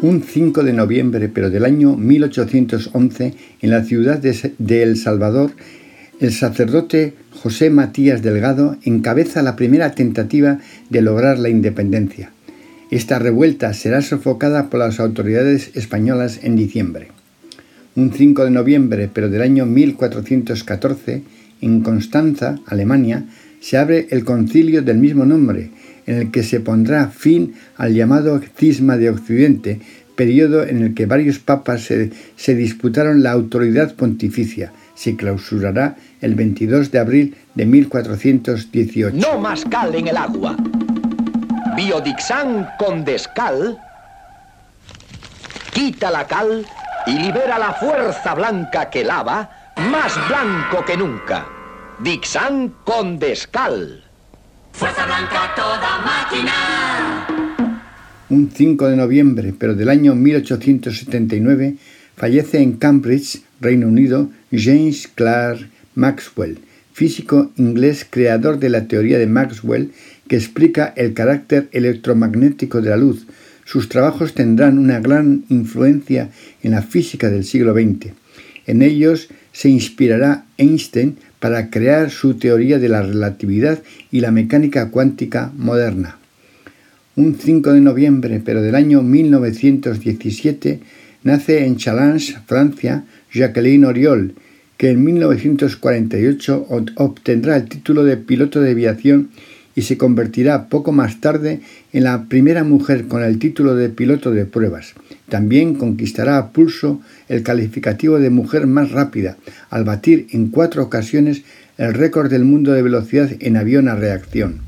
Un 5 de noviembre, pero del año 1811, en la ciudad de El Salvador, el sacerdote José Matías Delgado encabeza la primera tentativa de lograr la independencia. Esta revuelta será sofocada por las autoridades españolas en diciembre. Un 5 de noviembre, pero del año 1414, en Constanza, Alemania, se abre el concilio del mismo nombre, en el que se pondrá fin al llamado cisma de Occidente, periodo en el que varios papas se, disputaron la autoridad pontificia. Se clausurará el 22 de abril de 1418. No más cal en el agua. Biodixan con descal quita la cal y libera la fuerza blanca que lava, más blanco que nunca. Dixan con descal. Fuerza blanca toda máquina. Un 5 de noviembre, pero del año 1879, fallece en Cambridge, Reino Unido, James Clerk Maxwell, físico inglés creador de la teoría de Maxwell que explica el carácter electromagnético de la luz. Sus trabajos tendrán una gran influencia en la física del siglo XX. En ellos se inspirará Einstein para crear su teoría de la relatividad y la mecánica cuántica moderna. Un 5 de noviembre, pero del año 1917, nace en Challenge, Francia, Jacqueline Oriol, que en 1948 obtendrá el título de piloto de aviación y se convertirá poco más tarde en la primera mujer con el título de piloto de pruebas. También conquistará a pulso el calificativo de mujer más rápida, al batir en cuatro ocasiones el récord del mundo de velocidad en avión a reacción.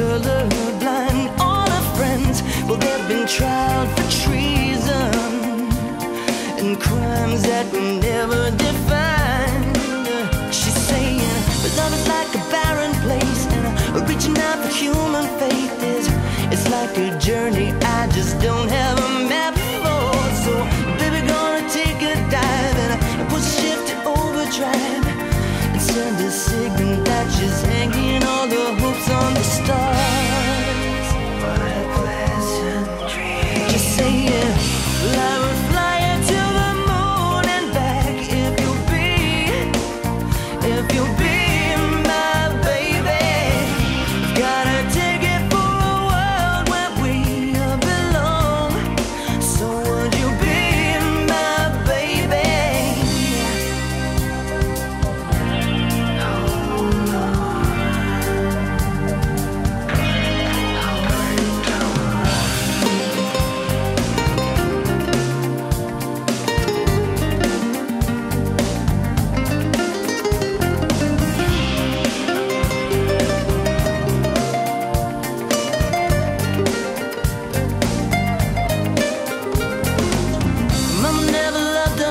colorblind. All our friends, well, they've been tried for treason and crimes that.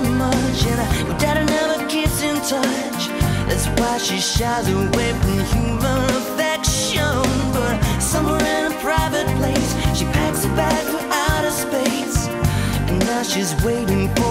that much And I, your daddy never gets in touch. That's why she shies away from human affection. But somewhere in a private place She packs a bag for outer space. And now she's waiting for